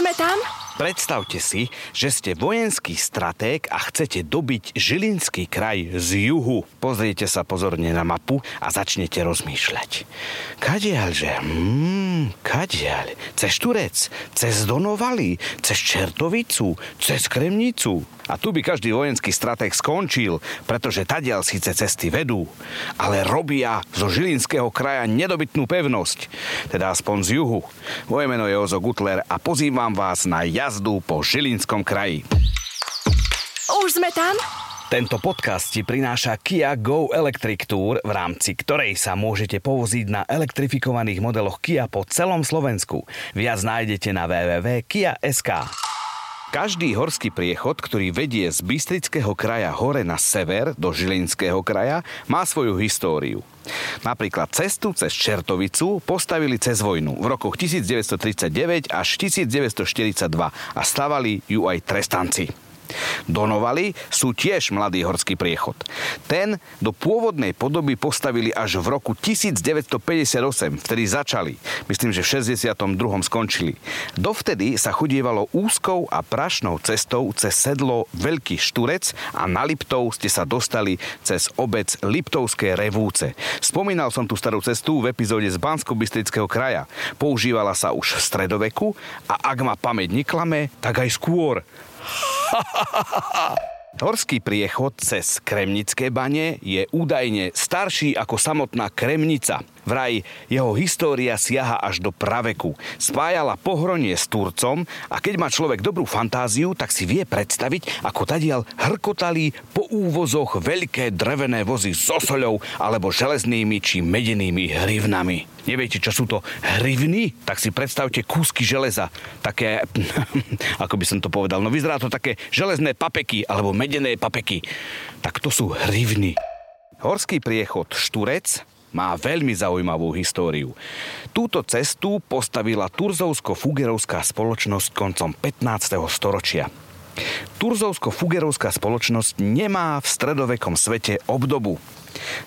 sme tam? Predstavte si, že ste vojenský stratég a chcete dobiť Žilinský kraj z juhu. Pozriete sa pozorne na mapu a začnete rozmýšľať. Kadiaľ, že? Hmm, kadiaľ? Cez Turec? Cez Donovali? Cez Čertovicu? Cez Kremnicu? A tu by každý vojenský stratég skončil, pretože tadiaľ síce cesty vedú, ale robia zo Žilinského kraja nedobytnú pevnosť, teda aspoň z juhu. Moje meno je Ozo Gutler a pozývam vás na jazdu po Žilinskom kraji. Už sme tam? Tento podcast ti prináša Kia Go Electric Tour, v rámci ktorej sa môžete povoziť na elektrifikovaných modeloch Kia po celom Slovensku. Viac nájdete na www.kia.sk. Každý horský priechod, ktorý vedie z Bystrického kraja hore na sever do Žilinského kraja, má svoju históriu. Napríklad cestu cez Čertovicu postavili cez vojnu v rokoch 1939 až 1942 a stavali ju aj trestanci. Donovali sú tiež mladý horský priechod. Ten do pôvodnej podoby postavili až v roku 1958, vtedy začali. Myslím, že v 62. skončili. Dovtedy sa chodievalo úzkou a prašnou cestou cez sedlo Veľký Šturec a na Liptov ste sa dostali cez obec Liptovské Revúce. Spomínal som tú starú cestu v epizóde z bansko kraja. Používala sa už v stredoveku a ak ma pamäť neklame, tak aj skôr. Horský priechod cez Kremnické bane je údajne starší ako samotná Kremnica. Vraj jeho história siaha až do praveku. Spájala pohronie s Turcom a keď má človek dobrú fantáziu, tak si vie predstaviť, ako tadiaľ hrkotali po úvozoch veľké drevené vozy s osoľou alebo železnými či medenými hrivnami. Neviete, čo sú to hrivny? Tak si predstavte kúsky železa. Také, ako by som to povedal, no vyzerá to také železné papeky alebo medené papeky. Tak to sú hrivny. Horský priechod Šturec má veľmi zaujímavú históriu. Túto cestu postavila Turzovsko-Fugerovská spoločnosť koncom 15. storočia. Turzovsko-Fugerovská spoločnosť nemá v stredovekom svete obdobu.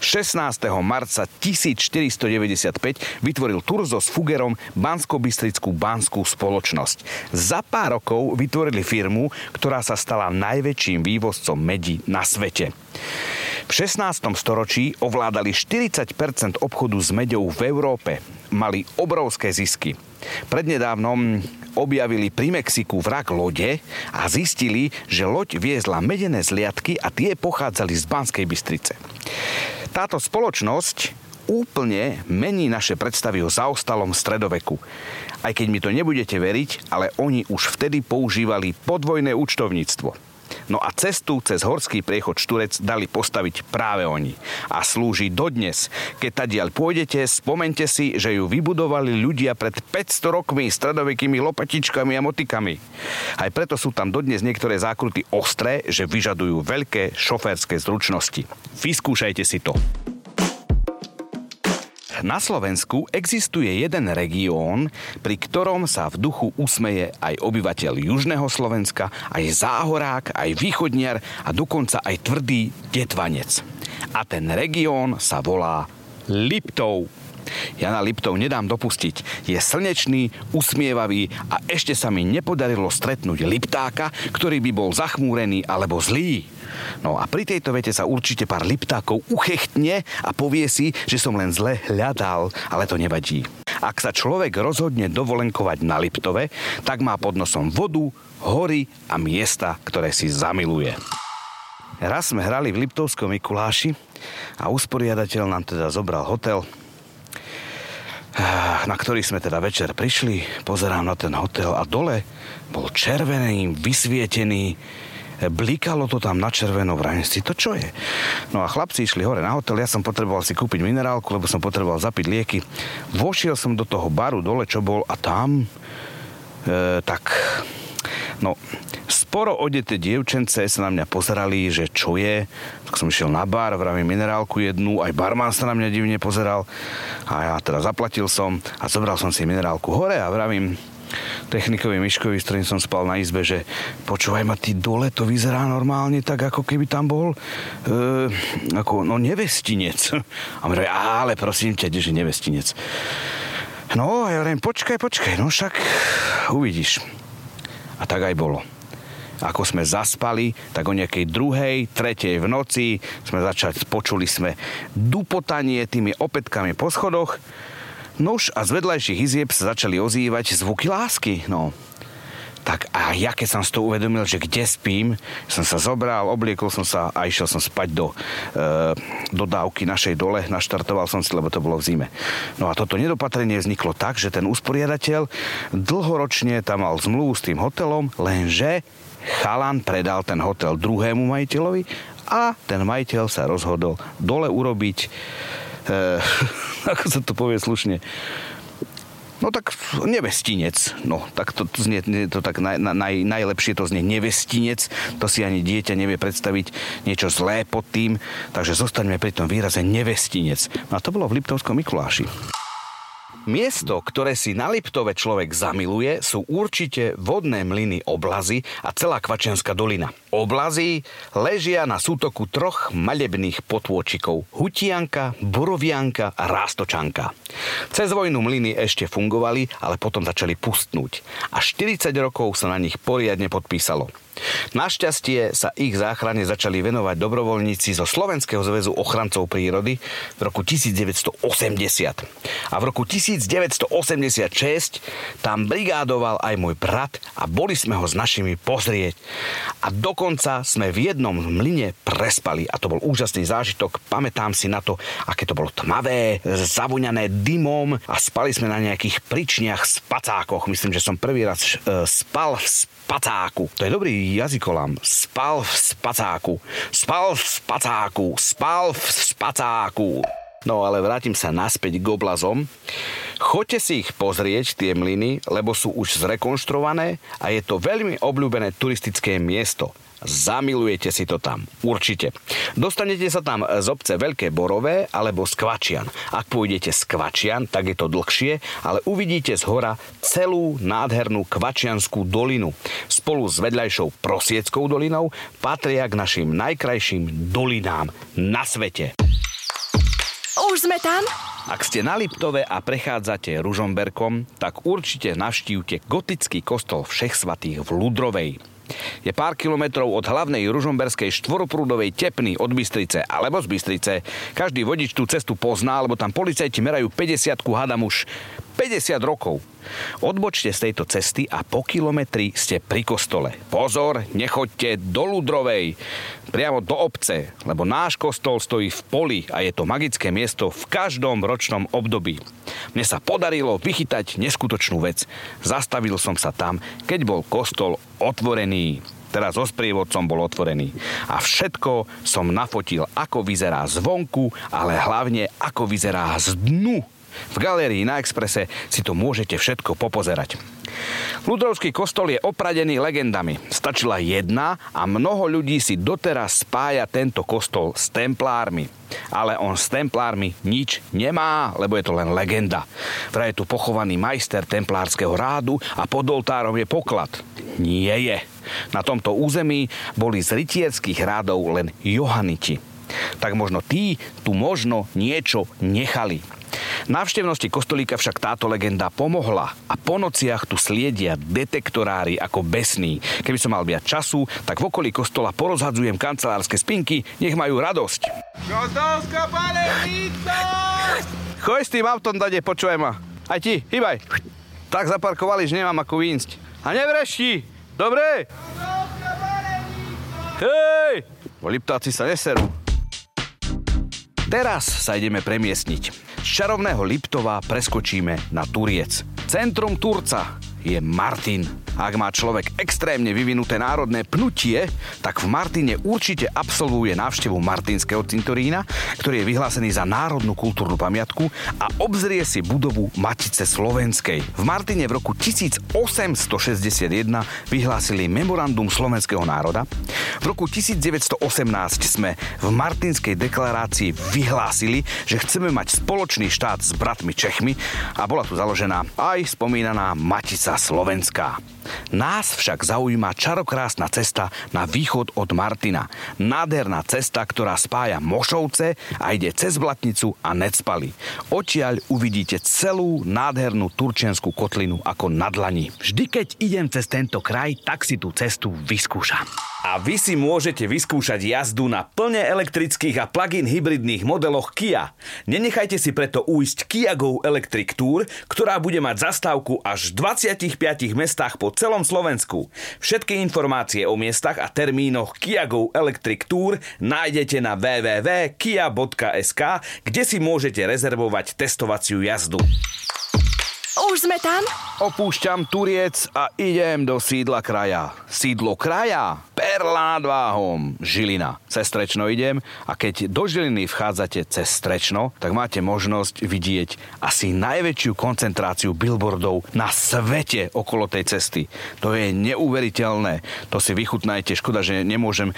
16. marca 1495 vytvoril Turzo s Fugerom Bansko-Bystrickú banskú spoločnosť. Za pár rokov vytvorili firmu, ktorá sa stala najväčším vývozcom medí na svete. V 16. storočí ovládali 40% obchodu s meďou v Európe. Mali obrovské zisky. Prednedávnom objavili pri Mexiku vrak lode a zistili, že loď viezla medené zliadky a tie pochádzali z Banskej Bystrice. Táto spoločnosť úplne mení naše predstavy o zaostalom stredoveku. Aj keď mi to nebudete veriť, ale oni už vtedy používali podvojné účtovníctvo. No a cestu cez horský priechod Šturec dali postaviť práve oni. A slúži dodnes. Keď tadiaľ pôjdete, spomente si, že ju vybudovali ľudia pred 500 rokmi stredovekými lopatičkami a motikami. Aj preto sú tam dodnes niektoré zákruty ostré, že vyžadujú veľké šoférske zručnosti. Vyskúšajte si to. Na Slovensku existuje jeden región, pri ktorom sa v duchu usmeje aj obyvateľ Južného Slovenska, aj záhorák, aj východniar a dokonca aj tvrdý detvanec. A ten región sa volá Liptov. Ja na Liptov nedám dopustiť. Je slnečný, usmievavý a ešte sa mi nepodarilo stretnúť Liptáka, ktorý by bol zachmúrený alebo zlý. No a pri tejto vete sa určite pár liptákov uchechtne a povie si, že som len zle hľadal, ale to nevadí. Ak sa človek rozhodne dovolenkovať na Liptove, tak má pod nosom vodu, hory a miesta, ktoré si zamiluje. Raz sme hrali v Liptovskom Mikuláši a usporiadateľ nám teda zobral hotel, na ktorý sme teda večer prišli, pozerám na ten hotel a dole bol červený, vysvietený blikalo to tam na červeno, vrajím si, to čo je? No a chlapci išli hore na hotel, ja som potreboval si kúpiť minerálku, lebo som potreboval zapiť lieky. Vošiel som do toho baru dole, čo bol a tam e, tak no sporo odete dievčence sa na mňa pozerali, že čo je. Tak som išiel na bar, vravím minerálku jednu, aj barman sa na mňa divne pozeral. A ja teda zaplatil som a zobral som si minerálku hore a vravím, technikovi Miškovi, s ktorým som spal na izbe, že počúvaj ma, ty dole to vyzerá normálne tak, ako keby tam bol e, ako, no nevestinec. A mi ale prosím ťa, že nevestinec. No, ja hovorím, počkaj, počkaj, no však uvidíš. A tak aj bolo. Ako sme zaspali, tak o nejakej druhej, tretej v noci sme začali, počuli sme dupotanie tými opätkami po schodoch. Nož a z vedľajších izieb sa začali ozývať zvuky lásky. No, tak a ja keď som si to uvedomil, že kde spím, som sa zobral, obliekol som sa a išiel som spať do, e, do dávky našej dole, naštartoval som si, lebo to bolo v zime. No a toto nedopatrenie vzniklo tak, že ten usporiadateľ dlhoročne tam mal zmluvu s tým hotelom, lenže chalan predal ten hotel druhému majiteľovi a ten majiteľ sa rozhodol dole urobiť e, ako sa to povie slušne, No tak nevestinec. No, tak to, to znie to tak naj, naj, najlepšie to znie nevestinec. To si ani dieťa nevie predstaviť niečo zlé pod tým. Takže zostaňme pri tom výraze nevestinec. No a to bolo v Liptovskom Mikuláši. Miesto, ktoré si na Liptove človek zamiluje, sú určite vodné mlyny Oblazy a celá Kvačianská dolina. Oblazy ležia na sútoku troch malebných potôčikov Hutianka, Borovianka a Rástočanka. Cez vojnu mlyny ešte fungovali, ale potom začali pustnúť. A 40 rokov sa na nich poriadne podpísalo. Našťastie sa ich záchrane začali venovať dobrovoľníci zo Slovenského zväzu ochrancov prírody v roku 1980. A v roku 1986 tam brigádoval aj môj brat a boli sme ho s našimi pozrieť. A dokonca sme v jednom mlyne prespali a to bol úžasný zážitok. Pamätám si na to, aké to bolo tmavé, zavuňané dymom a spali sme na nejakých pričniach, spacákoch. Myslím, že som prvý raz e, spal v spacáku. To je dobrý jazykolám. Spal v spacáku. Spal v spacáku. Spal v spacáku. No ale vrátim sa naspäť k oblazom. Choďte si ich pozrieť, tie mlyny, lebo sú už zrekonštruované a je to veľmi obľúbené turistické miesto. Zamilujete si to tam. Určite. Dostanete sa tam z obce Veľké Borové alebo z Kvačian. Ak pôjdete z Kvačian, tak je to dlhšie, ale uvidíte z hora celú nádhernú Kvačianskú dolinu. Spolu s vedľajšou Prosieckou dolinou patria k našim najkrajším dolinám na svete. Už sme tam? Ak ste na Liptove a prechádzate Ružomberkom, tak určite navštívte gotický kostol Všech svatých v Ludrovej. Je pár kilometrov od hlavnej ružomberskej štvorprúdovej tepny od Bystrice alebo z Bystrice. Každý vodič tú cestu pozná, lebo tam policajti merajú 50 hadam už 50 rokov. Odbočte z tejto cesty a po kilometri ste pri kostole. Pozor, nechoďte do Ludrovej, priamo do obce, lebo náš kostol stojí v poli a je to magické miesto v každom ročnom období. Mne sa podarilo vychytať neskutočnú vec. Zastavil som sa tam, keď bol kostol otvorený teraz so sprievodcom bol otvorený. A všetko som nafotil, ako vyzerá zvonku, ale hlavne ako vyzerá z dnu v galérii na Exprese si to môžete všetko popozerať. Ludrovský kostol je opradený legendami. Stačila jedna a mnoho ľudí si doteraz spája tento kostol s templármi. Ale on s templármi nič nemá, lebo je to len legenda. Vraj je tu pochovaný majster templárskeho rádu a pod oltárom je poklad. Nie je. Na tomto území boli z rytierských rádov len Johaniti. Tak možno tí tu možno niečo nechali. Návštevnosti kostolíka však táto legenda pomohla a po nociach tu sliedia detektorári ako besní. Keby som mal viac času, tak v okolí kostola porozhadzujem kancelárske spinky, nech majú radosť. Kostolská panevíca! Choj s tým autom, dade, počujem ma. Aj ti, hýbaj. Tak zaparkovali, že nemám ako výjsť. A nevrešti, dobre? Hej! Liptáci sa neserú. Teraz sa ideme premiestniť. Z čarovného Liptova preskočíme na Turiec. Centrum Turca je Martin. Ak má človek extrémne vyvinuté národné pnutie, tak v Martine určite absolvuje návštevu Martinského cintorína, ktorý je vyhlásený za národnú kultúrnu pamiatku a obzrie si budovu Matice Slovenskej. V Martine v roku 1861 vyhlásili memorandum slovenského národa. V roku 1918 sme v Martinskej deklarácii vyhlásili, že chceme mať spoločný štát s bratmi Čechmi a bola tu založená aj spomínaná Matica Slovenská. Nás však zaujíma čarokrásna cesta na východ od Martina. Nádherná cesta, ktorá spája Mošovce a ide cez Blatnicu a Necpali. Odtiaľ uvidíte celú nádhernú turčianskú kotlinu ako na dlani. Vždy, keď idem cez tento kraj, tak si tú cestu vyskúšam. A vy si môžete vyskúšať jazdu na plne elektrických a plug-in hybridných modeloch Kia. Nenechajte si preto ujsť Kia Go Electric Tour, ktorá bude mať zastávku až v 25 mestách po celom Slovensku. Všetky informácie o miestach a termínoch Kia Go Electric Tour nájdete na www.kia.sk, kde si môžete rezervovať testovaciu jazdu. Už sme tam? Opúšťam Turiec a idem do sídla kraja. Sídlo kraja? Nad váhom. Žilina. Cez Strečno idem a keď do Žiliny vchádzate cez Strečno, tak máte možnosť vidieť asi najväčšiu koncentráciu billboardov na svete okolo tej cesty. To je neuveriteľné. To si vychutnajte. Škoda, že nemôžem e,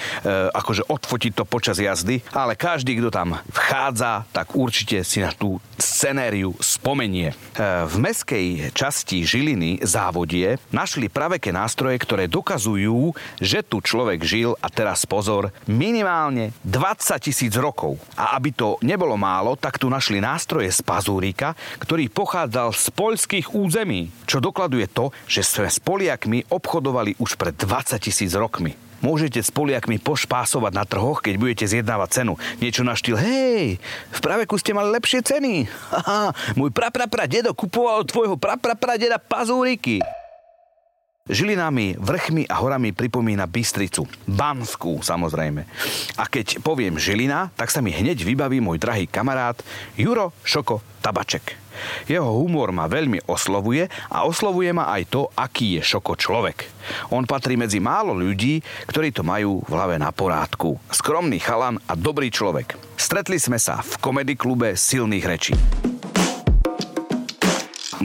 akože odfotiť to počas jazdy, ale každý, kto tam vchádza, tak určite si na tú scenériu spomenie. E, v mes mestskej časti Žiliny závodie našli praveké nástroje, ktoré dokazujú, že tu človek žil a teraz pozor, minimálne 20 tisíc rokov. A aby to nebolo málo, tak tu našli nástroje z pazúrika, ktorý pochádzal z poľských území, čo dokladuje to, že sme s Poliakmi obchodovali už pred 20 tisíc rokmi. Môžete s Poliakmi pošpásovať na trhoch, keď budete zjednávať cenu. Niečo na štýl, hej, v praveku ste mali lepšie ceny. Haha, môj praprapra dedo kupoval od tvojho praprapra deda pazúriky. Žilinami, vrchmi a horami pripomína Bystricu. Banskú, samozrejme. A keď poviem Žilina, tak sa mi hneď vybaví môj drahý kamarát Juro Šoko Tabaček. Jeho humor ma veľmi oslovuje a oslovuje ma aj to, aký je Šoko človek. On patrí medzi málo ľudí, ktorí to majú v hlave na porádku. Skromný chalan a dobrý človek. Stretli sme sa v komedy klube silných rečí.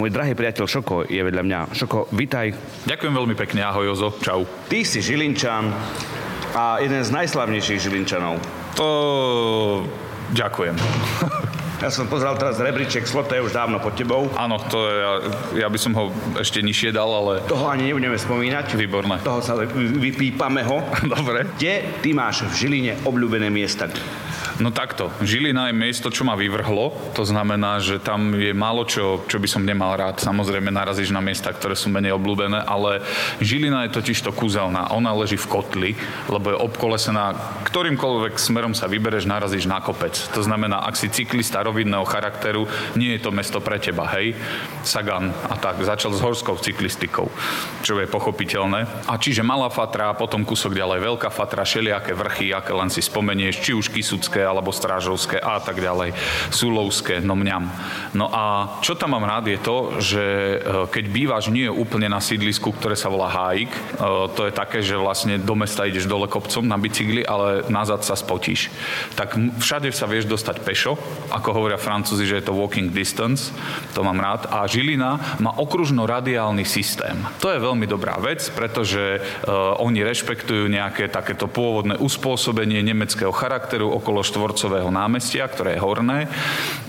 Môj drahý priateľ Šoko je vedľa mňa. Šoko, vitaj. Ďakujem veľmi pekne, ahoj Jozo, čau. Ty si Žilinčan a jeden z najslavnejších Žilinčanov. To... Ďakujem. Ja som pozeral teraz rebríček, Slota je už dávno pod tebou. Áno, to je, ja, ja by som ho ešte nižšie dal, ale... Toho ani nebudeme spomínať. Výborné. Toho sa vypípame ho. Dobre. Kde ty máš v Žiline obľúbené miesta? No takto, Žilina je miesto, čo ma vyvrhlo, to znamená, že tam je málo čo, čo by som nemal rád. Samozrejme narazíš na miesta, ktoré sú menej obľúbené, ale Žilina je totiž to kúzelná. Ona leží v kotli, lebo je obkolesená, ktorýmkoľvek smerom sa vybereš, narazíš na kopec. To znamená, ak si cyklista rovinného charakteru, nie je to mesto pre teba, hej? Sagan a tak, začal s horskou cyklistikou, čo je pochopiteľné. A čiže malá fatra, potom kúsok ďalej veľká fatra, šeliaké vrchy, aké len si spomenieš, či už Kisucké, alebo Strážovské a tak ďalej, Súlovské, no mňam. No a čo tam mám rád je to, že e, keď bývaš nie úplne na sídlisku, ktoré sa volá Hájik, e, to je také, že vlastne do mesta ideš dole kopcom na bicykli, ale nazad sa spotíš. Tak všade sa vieš dostať pešo, ako hovoria francúzi, že je to walking distance, to mám rád. A Žilina má okružno-radiálny systém. To je veľmi dobrá vec, pretože uh, oni rešpektujú nejaké takéto pôvodné uspôsobenie nemeckého charakteru okolo štvorcového námestia, ktoré je horné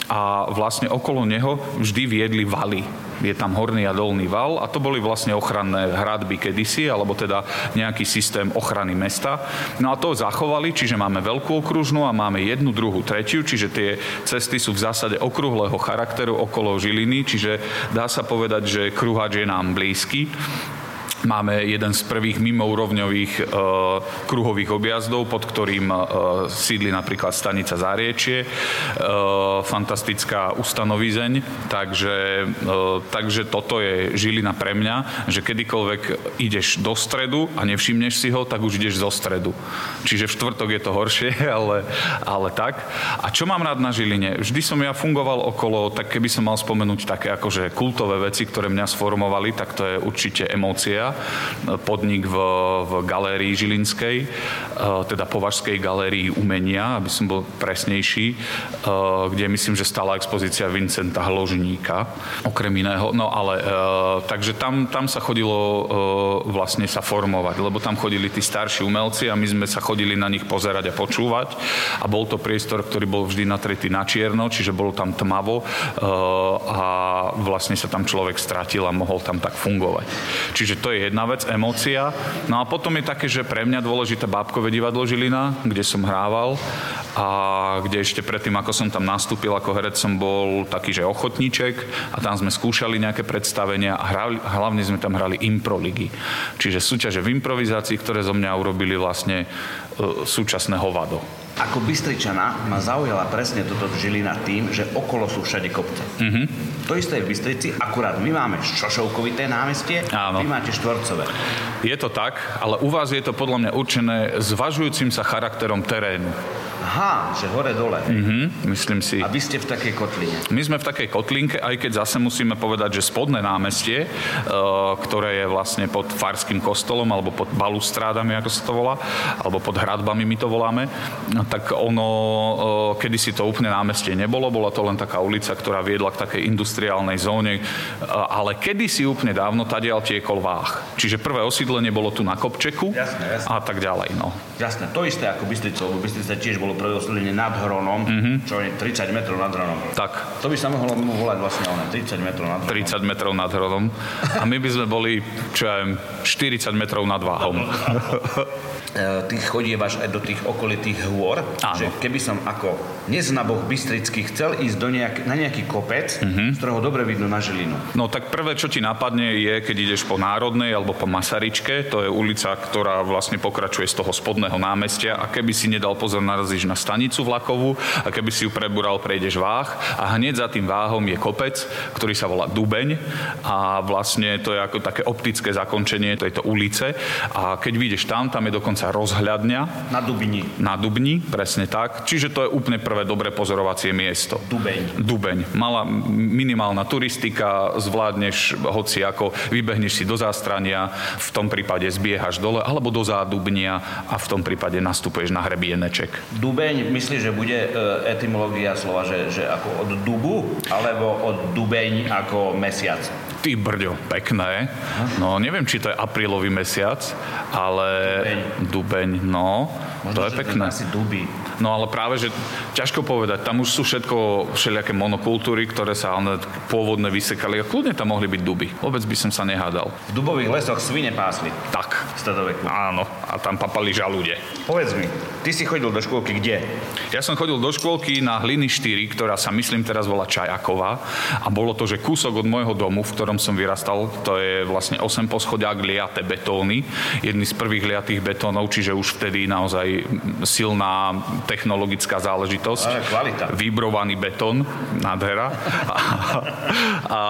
a vlastne okolo neho vždy viedli valy. Je tam horný a dolný val a to boli vlastne ochranné hradby kedysi, alebo teda nejaký systém ochrany mesta. No a to zachovali, čiže máme veľkú okružnú a máme jednu, druhú, tretiu, čiže tie cesty sú v zásade okrúhleho charakteru okolo Žiliny, čiže dá sa povedať, že kruhač je nám blízky. Máme jeden z prvých mimourovňových e, kruhových objazdov, pod ktorým e, sídli napríklad stanica Záriečie. E, fantastická ustanovizeň, takže, e, takže toto je žilina pre mňa, že kedykoľvek ideš do stredu a nevšimneš si ho, tak už ideš zo stredu. Čiže v štvrtok je to horšie, ale, ale tak. A čo mám rád na Žiline? Vždy som ja fungoval okolo, tak keby som mal spomenúť také akože kultové veci, ktoré mňa sformovali, tak to je určite emócia podnik v, v galérii Žilinskej, e, teda Považskej galérii umenia, aby som bol presnejší, e, kde myslím, že stála expozícia Vincenta Hložníka, okrem iného. No ale, e, takže tam, tam sa chodilo vlastne sa formovať, lebo tam chodili tí starší umelci a my sme sa chodili na nich pozerať a počúvať a bol to priestor, ktorý bol vždy natretý na čierno, čiže bolo tam tmavo a vlastne sa tam človek stratil a mohol tam tak fungovať. Čiže to je jedna vec, emócia. No a potom je také, že pre mňa dôležité bábkové divadlo Žilina, kde som hrával a kde ešte predtým, ako som tam nastúpil ako herec, som bol taký, že ochotníček a tam sme skúšali nejaké predstavenia a hrali, hlavne sme tam hrali improligy. Čiže súťaže v improvizácii, ktoré zo mňa urobili vlastne e, súčasné hovado. Ako Bystričana ma zaujala presne toto Žilina tým, že okolo sú všade kopce. Mm-hmm. To isté je v Bystrici, akurát my máme šošovkovité námestie, Áno. vy máte štvorcové. Je to tak, ale u vás je to podľa mňa určené zvažujúcim sa charakterom terénu. Aha, že hore-dole. Mm-hmm, myslím si. A vy ste v takej kotline. My sme v takej kotlinke, aj keď zase musíme povedať, že spodné námestie, uh, ktoré je vlastne pod Farským kostolom, alebo pod balustrádami, ako sa to volá, alebo pod hradbami my to voláme, tak ono, uh, kedysi to úplne námestie nebolo, bola to len taká ulica, ktorá viedla k takej industriálnej zóne, uh, ale kedysi úplne dávno tadiaľ tiekol váh. Čiže prvé osídlenie bolo tu na Kopčeku jasne, jasne. a tak ďalej. No. Jasné, to isté ako Bystrica, lebo Bystrica tiež bolo bolo nad Hronom, mm-hmm. čo je 30 metrov nad Hronom. Tak. To by sa mohlo volať vlastne ale 30 metrov nad Hronom. 30 metrov nad Hronom. A my by sme boli, čo ja viem, 40 metrov nad Váhom. E, ty chodievaš aj do tých okolitých hôr, Áno. že keby som ako neznaboch Bystrický chcel ísť do nejak, na nejaký kopec, mm-hmm. z ktorého dobre vidno na Žilinu. No tak prvé, čo ti napadne, je, keď ideš po Národnej alebo po Masaričke, to je ulica, ktorá vlastne pokračuje z toho spodného námestia a keby si nedal pozor, narazíš na stanicu vlakovú a keby si ju prebural, prejdeš váh a hneď za tým váhom je kopec, ktorý sa volá Dubeň a vlastne to je ako také optické zakončenie tejto ulice a keď vyjdeš tam, tam je dokonca rozhľadňa. Na Dubni. Na Dubni, presne tak. Čiže to je úplne prvé dobré pozorovacie miesto. Dubeň. Dubeň. Mala minimálna turistika, zvládneš hoci ako, vybehneš si do zástrania, v tom prípade zbiehaš dole, alebo do zádubnia a v tom prípade nastupuješ na hrebieneček. Dubeň, myslíš, že bude e, etymológia slova, že, že ako od dubu, alebo od dubeň ako mesiac? Ty brďo, pekné. No neviem, či to je aprílový mesiac, ale dubeň, dubeň no. Možno, to je pekné. asi duby. No ale práve, že ťažko povedať, tam už sú všetko všelijaké monokultúry, ktoré sa ale pôvodne vysekali a kľudne tam mohli byť duby. Vôbec by som sa nehádal. V dubových lesoch svine pásli. Tak. Stadoveku. Áno, a tam papali žalude. Povedz mi, ty si chodil do škôlky kde? Ja som chodil do škôlky na Hliny 4, ktorá sa myslím teraz volá Čajaková a bolo to, že kúsok od môjho domu, v ktorom som vyrastal, to je vlastne 8 poschodiak liaté betóny, jedný z prvých liatých betónov, čiže už vtedy naozaj silná technologická záležitosť. Ale kvalita. Vybrovaný betón, nádhera. A, a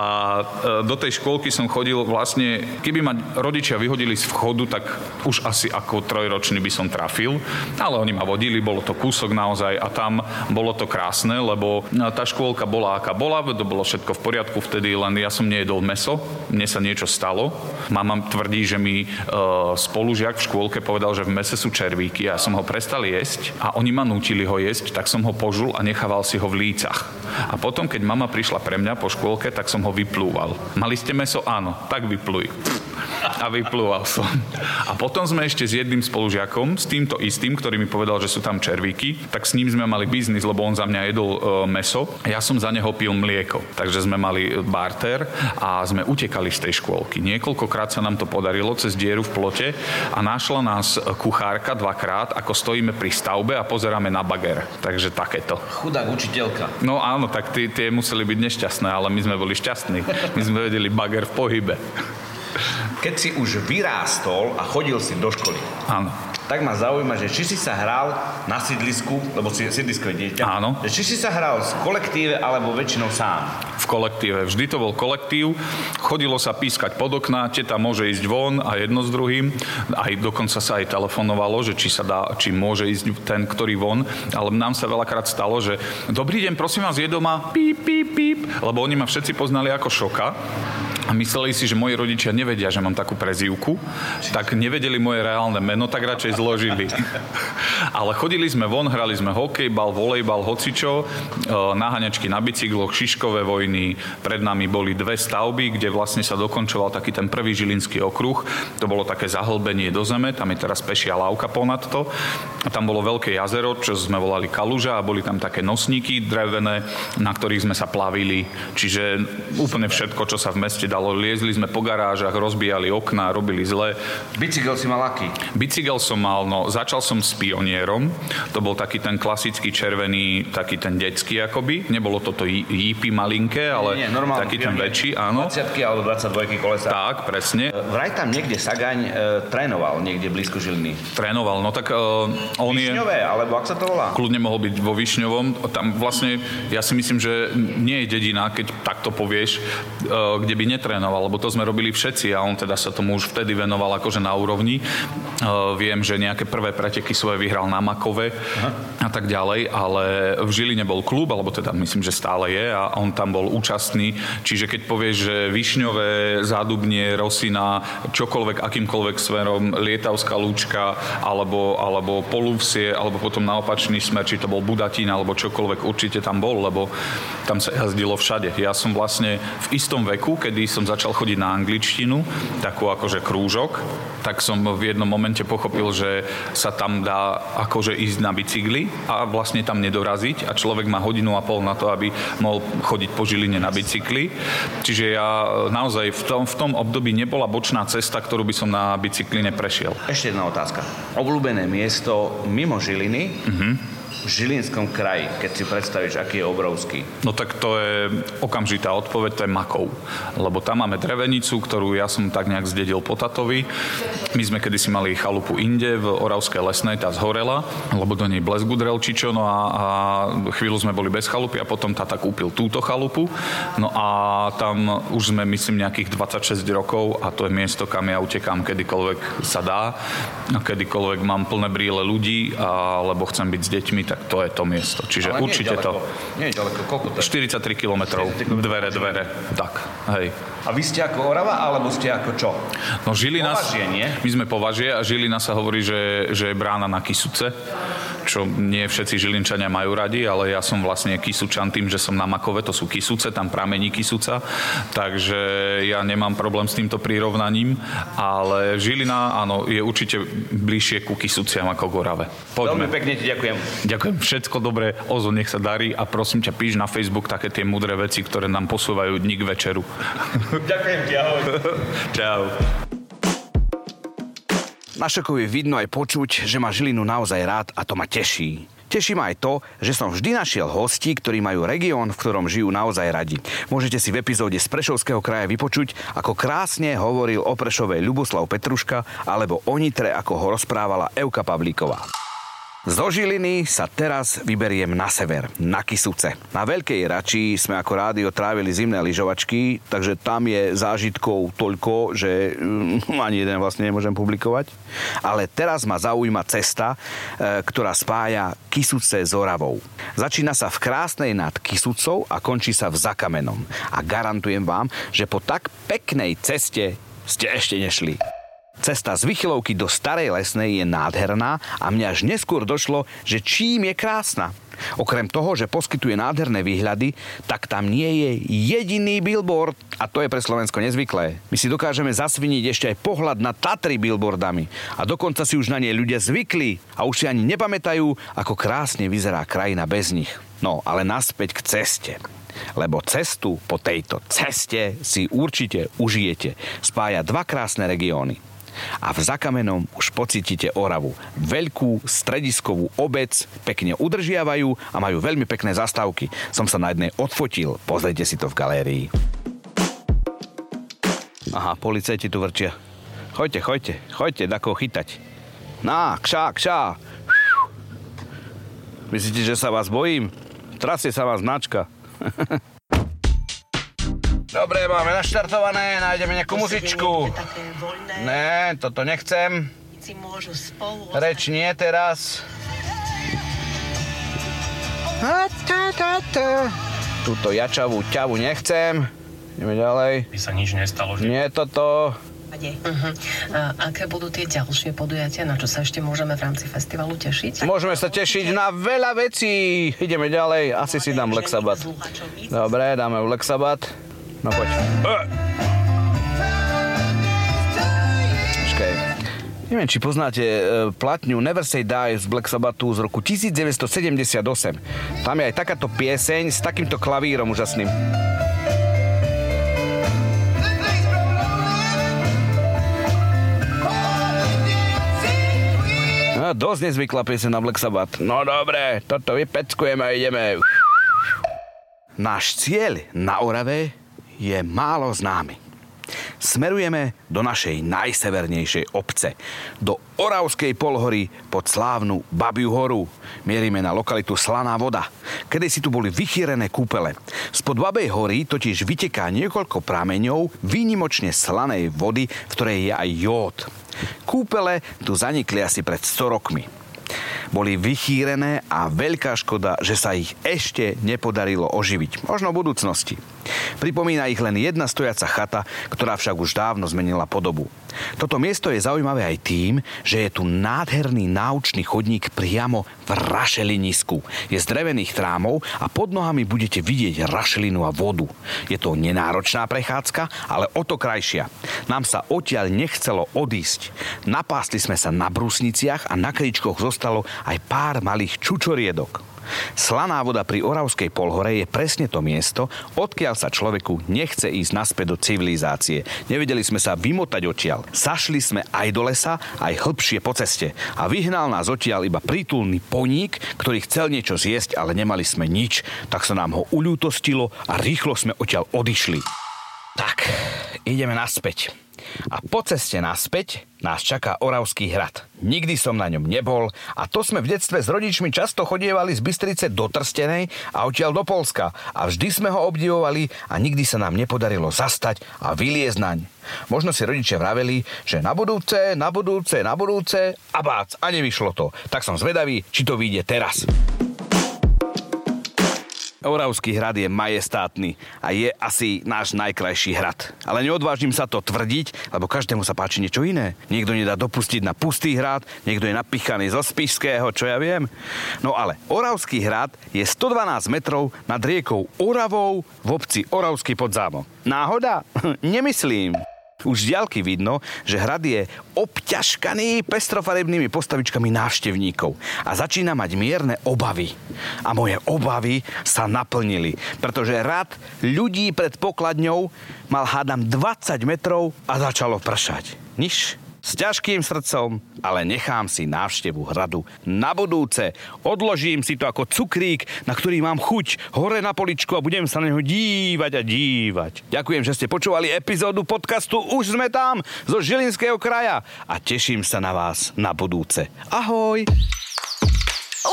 e, do tej škôlky som chodil vlastne, keby ma rodičia vyhodili z vchodu, tak už asi ako trojročný by som trafil, ale oni ma vodili, bolo to kúsok naozaj a tam bolo to krásne, lebo tá škôlka bola aká bola, to bolo všetko v poriadku vtedy, len ja som nejedol meso, mne sa niečo stalo. Mama tvrdí, že mi e, spolužiak v škôlke povedal, že v mese sú červíky a som ho prestal jesť a oni ma nútili ho jesť, tak som ho požul a nechával si ho v lícach. A potom, keď mama prišla pre mňa po škôlke, tak som ho vyplúval. Mali ste meso? Áno, tak vyplúj a vyplúval som. A potom sme ešte s jedným spolužiakom, s týmto istým, ktorý mi povedal, že sú tam červíky, tak s ním sme mali biznis, lebo on za mňa jedol e, meso ja som za neho pil mlieko. Takže sme mali barter a sme utekali z tej škôlky. Niekoľkokrát sa nám to podarilo cez dieru v plote a našla nás kuchárka dvakrát, ako stojíme pri stavbe a pozeráme na bager. Takže takéto. Chudák učiteľka. No áno, tak tie, tie museli byť nešťastné, ale my sme boli šťastní. My sme vedeli bager v pohybe. Keď si už vyrástol a chodil si do školy, Áno. tak ma zaujíma, že či si sa hral na sídlisku, lebo si sídlisko je dieťa, Áno. Že či si sa hral v kolektíve alebo väčšinou sám. V kolektíve. Vždy to bol kolektív. Chodilo sa pískať pod okná, teta môže ísť von a jedno s druhým. Aj dokonca sa aj telefonovalo, že či sa dá, či môže ísť ten, ktorý von. Ale nám sa veľakrát stalo, že dobrý deň, prosím vás, je doma, píp, píp, píp, lebo oni ma všetci poznali ako šoka a mysleli si, že moji rodičia nevedia, že mám takú prezývku, tak nevedeli moje reálne meno, tak radšej zložili. Ale chodili sme von, hrali sme hokejbal, volejbal, hocičo, e, naháňačky na bicykloch, šiškové vojny, pred nami boli dve stavby, kde vlastne sa dokončoval taký ten prvý žilinský okruh. To bolo také zahlbenie do zeme, tam je teraz pešia lávka ponad to. A tam bolo veľké jazero, čo sme volali Kaluža a boli tam také nosníky drevené, na ktorých sme sa plavili. Čiže úplne všetko, čo sa v meste dalo stalo. Liezli sme po garážach, rozbijali okná, robili zle. Bicykel si mal aký? Bicykel som mal, no začal som s pionierom. To bol taký ten klasický červený, taký ten detský akoby. Nebolo toto jípy malinké, ale Nie, nie, taký ten pionier. väčší, áno. 20 alebo 22 kolesa. Tak, presne. Vraj tam niekde Sagaň e, trénoval, niekde blízko Žiliny. Trénoval, no tak uh, on je... Višňové, alebo ak sa to volá? kľudne mohol byť vo Višňovom. Tam vlastne, ja si myslím, že nie je dedina, keď takto povieš, eh, kde by netrénoval, lebo to sme robili všetci a on teda sa tomu už vtedy venoval akože na úrovni. Eh, Viem, že nejaké prvé preteky svoje vyhral na Makove a tak ďalej, ale v Žiline bol klub, alebo teda myslím, že stále je a on tam bol účastný. Čiže keď povieš, že Višňové, Zádubnie, Rosina, čokoľvek, akýmkoľvek smerom, Lietavská lúčka, alebo, alebo Poluvsie, alebo potom na opačný smer, či to bol Budatín, alebo čokoľvek, určite tam bol, lebo tam sa jazdilo všade. Ja som vlastne v istom veku, kedy som začal chodiť na angličtinu, takú akože krúžok, tak som v jednom momente pochopil, že sa tam dá akože ísť na bicykli a vlastne tam nedoraziť a človek má hodinu a pol na to, aby mohol chodiť po Žiline na bicykli. Čiže ja naozaj v tom, v tom období nebola bočná cesta, ktorú by som na bicykli neprešiel. Ešte jedna otázka. Obľúbené miesto mimo Žiliny, v Žilinskom kraji, keď si predstavíš, aký je obrovský. No tak to je okamžitá odpoveď, to je Makov. Lebo tam máme drevenicu, ktorú ja som tak nejak zdedil po tatovi. My sme kedysi mali chalupu inde v Oravskej lesnej, tá zhorela, lebo do nej blesk udrel Čičo, no a, a chvíľu sme boli bez chalupy a potom tata kúpil túto chalupu. No a tam už sme, myslím, nejakých 26 rokov a to je miesto, kam ja utekám kedykoľvek sa dá kedykoľvek mám plné brýle ľudí alebo chcem byť s deťmi, tak to je to miesto. Čiže Ale nie je určite ďaleko. to. Nie je ďaleko, koľko to je? 43 km, 43 kilometrov. dvere, dvere, tak, hej. A vy ste ako Orava, alebo ste ako čo? No Žilina, Považie, nie? my sme považie a Žilina sa hovorí, že, že je brána na Kisuce, čo nie všetci Žilinčania majú radi, ale ja som vlastne Kisučan tým, že som na Makove, to sú Kisuce, tam pramení Kisuca, takže ja nemám problém s týmto prirovnaním, ale Žilina, áno, je určite bližšie ku Kisuciam ako k Orave. Veľmi Poďme. pekne ti ďakujem. Ďakujem, všetko dobré, Ozo, nech sa darí a prosím ťa, píš na Facebook také tie mudré veci, ktoré nám posúvajú dní k večeru. ďakujem ti, ahoj. Čau. Na Šokovi vidno aj počuť, že má Žilinu naozaj rád a to ma teší. Teší ma aj to, že som vždy našiel hostí, ktorí majú región, v ktorom žijú naozaj radi. Môžete si v epizóde z Prešovského kraja vypočuť, ako krásne hovoril o Prešove Ľuboslav Petruška alebo o Nitre, ako ho rozprávala Euka Pavlíková. Zo Žiliny sa teraz vyberiem na sever, na Kisuce. Na Veľkej Rači sme ako rádio trávili zimné lyžovačky, takže tam je zážitkov toľko, že mm, ani jeden vlastne nemôžem publikovať. Ale teraz ma zaujíma cesta, e, ktorá spája Kisuce s Oravou. Začína sa v krásnej nad Kisucou a končí sa v Zakamenom. A garantujem vám, že po tak peknej ceste ste ešte nešli. Cesta z Vychylovky do Starej Lesnej je nádherná a mne až neskôr došlo, že čím je krásna. Okrem toho, že poskytuje nádherné výhľady, tak tam nie je jediný billboard a to je pre Slovensko nezvyklé. My si dokážeme zasviniť ešte aj pohľad na Tatry billboardami a dokonca si už na ne ľudia zvykli a už si ani nepamätajú, ako krásne vyzerá krajina bez nich. No, ale naspäť k ceste. Lebo cestu po tejto ceste si určite užijete. Spája dva krásne regióny. A v Zakamenom už pocítite Oravu. Veľkú strediskovú obec, pekne udržiavajú a majú veľmi pekné zastávky. Som sa na jednej odfotil, pozrite si to v galérii. Aha, policajti tu vrčia. Choďte, choďte, choďte, dako chytať. Na, kšá, kšá. Myslíte, že sa vás bojím? Trasie sa vás značka. Dobre, máme naštartované, nájdeme nejakú muzičku. Ne, toto nechcem. Reč nie teraz. Tuto jačavú ťavu nechcem. Ideme ďalej. by sa nič nestalo, že Nie toto. Uh-huh. A aké budú tie ďalšie podujatia, na čo sa ešte môžeme v rámci festivalu tešiť? Môžeme sa tešiť na veľa vecí. Ideme ďalej. Asi si dám Lexabat. Dobre, dáme Lexabat. No poď. Počkaj. Neviem, či poznáte e, platňu Never Say Die z Black Sabbathu z roku 1978. Tam je aj takáto pieseň s takýmto klavírom úžasným. No, dosť nezvyklá pieseň na Black Sabbath. No dobre, toto vypeckujeme a ideme. Náš cieľ na Orave je málo známy. Smerujeme do našej najsevernejšej obce, do Oravskej polhory pod slávnu Babiu horu. Mierime na lokalitu Slaná voda. Kedy si tu boli vychýrené kúpele. Spod Babej hory totiž vyteká niekoľko prameňov výnimočne slanej vody, v ktorej je aj jód. Kúpele tu zanikli asi pred 100 rokmi. Boli vychýrené a veľká škoda, že sa ich ešte nepodarilo oživiť. Možno v budúcnosti. Pripomína ich len jedna stojaca chata, ktorá však už dávno zmenila podobu. Toto miesto je zaujímavé aj tým, že je tu nádherný náučný chodník priamo v rašelinisku. Je z drevených trámov a pod nohami budete vidieť rašelinu a vodu. Je to nenáročná prechádzka, ale o to krajšia. Nám sa odtiaľ nechcelo odísť. Napástli sme sa na brusniciach a na kričkoch zostalo aj pár malých čučoriedok. Slaná voda pri Oravskej polhore je presne to miesto, odkiaľ sa človeku nechce ísť naspäť do civilizácie. Nevedeli sme sa vymotať odtiaľ. Sašli sme aj do lesa, aj hĺbšie po ceste. A vyhnal nás odtiaľ iba prítulný poník, ktorý chcel niečo zjesť, ale nemali sme nič. Tak sa nám ho uľútostilo a rýchlo sme odtiaľ odišli. Tak, ideme naspäť. A po ceste naspäť nás čaká Oravský hrad. Nikdy som na ňom nebol a to sme v detstve s rodičmi často chodievali z Bystrice do Trstenej a odtiaľ do Polska a vždy sme ho obdivovali a nikdy sa nám nepodarilo zastať a vyliezť naň. Možno si rodičia vraveli, že na budúce, na budúce, na budúce a bác, a nevyšlo to. Tak som zvedavý, či to vyjde teraz. Oravský hrad je majestátny a je asi náš najkrajší hrad. Ale neodvážim sa to tvrdiť, lebo každému sa páči niečo iné. Niekto nedá dopustiť na pustý hrad, niekto je napichaný zo Spišského, čo ja viem. No ale Oravský hrad je 112 metrov nad riekou Oravou v obci Oravský podzámok. Náhoda? Nemyslím. Už z diaľky vidno, že hrad je obťažkaný pestrofarebnými postavičkami návštevníkov a začína mať mierne obavy. A moje obavy sa naplnili, pretože rad ľudí pred pokladňou mal hádam 20 metrov a začalo pršať. Nič s ťažkým srdcom, ale nechám si návštevu hradu na budúce. Odložím si to ako cukrík, na ktorý mám chuť hore na poličku a budem sa na neho dívať a dívať. Ďakujem, že ste počúvali epizódu podcastu Už sme tam zo Žilinského kraja a teším sa na vás na budúce. Ahoj!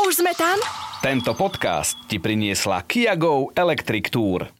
Už sme tam? Tento podcast ti priniesla Kia Go Electric Tour.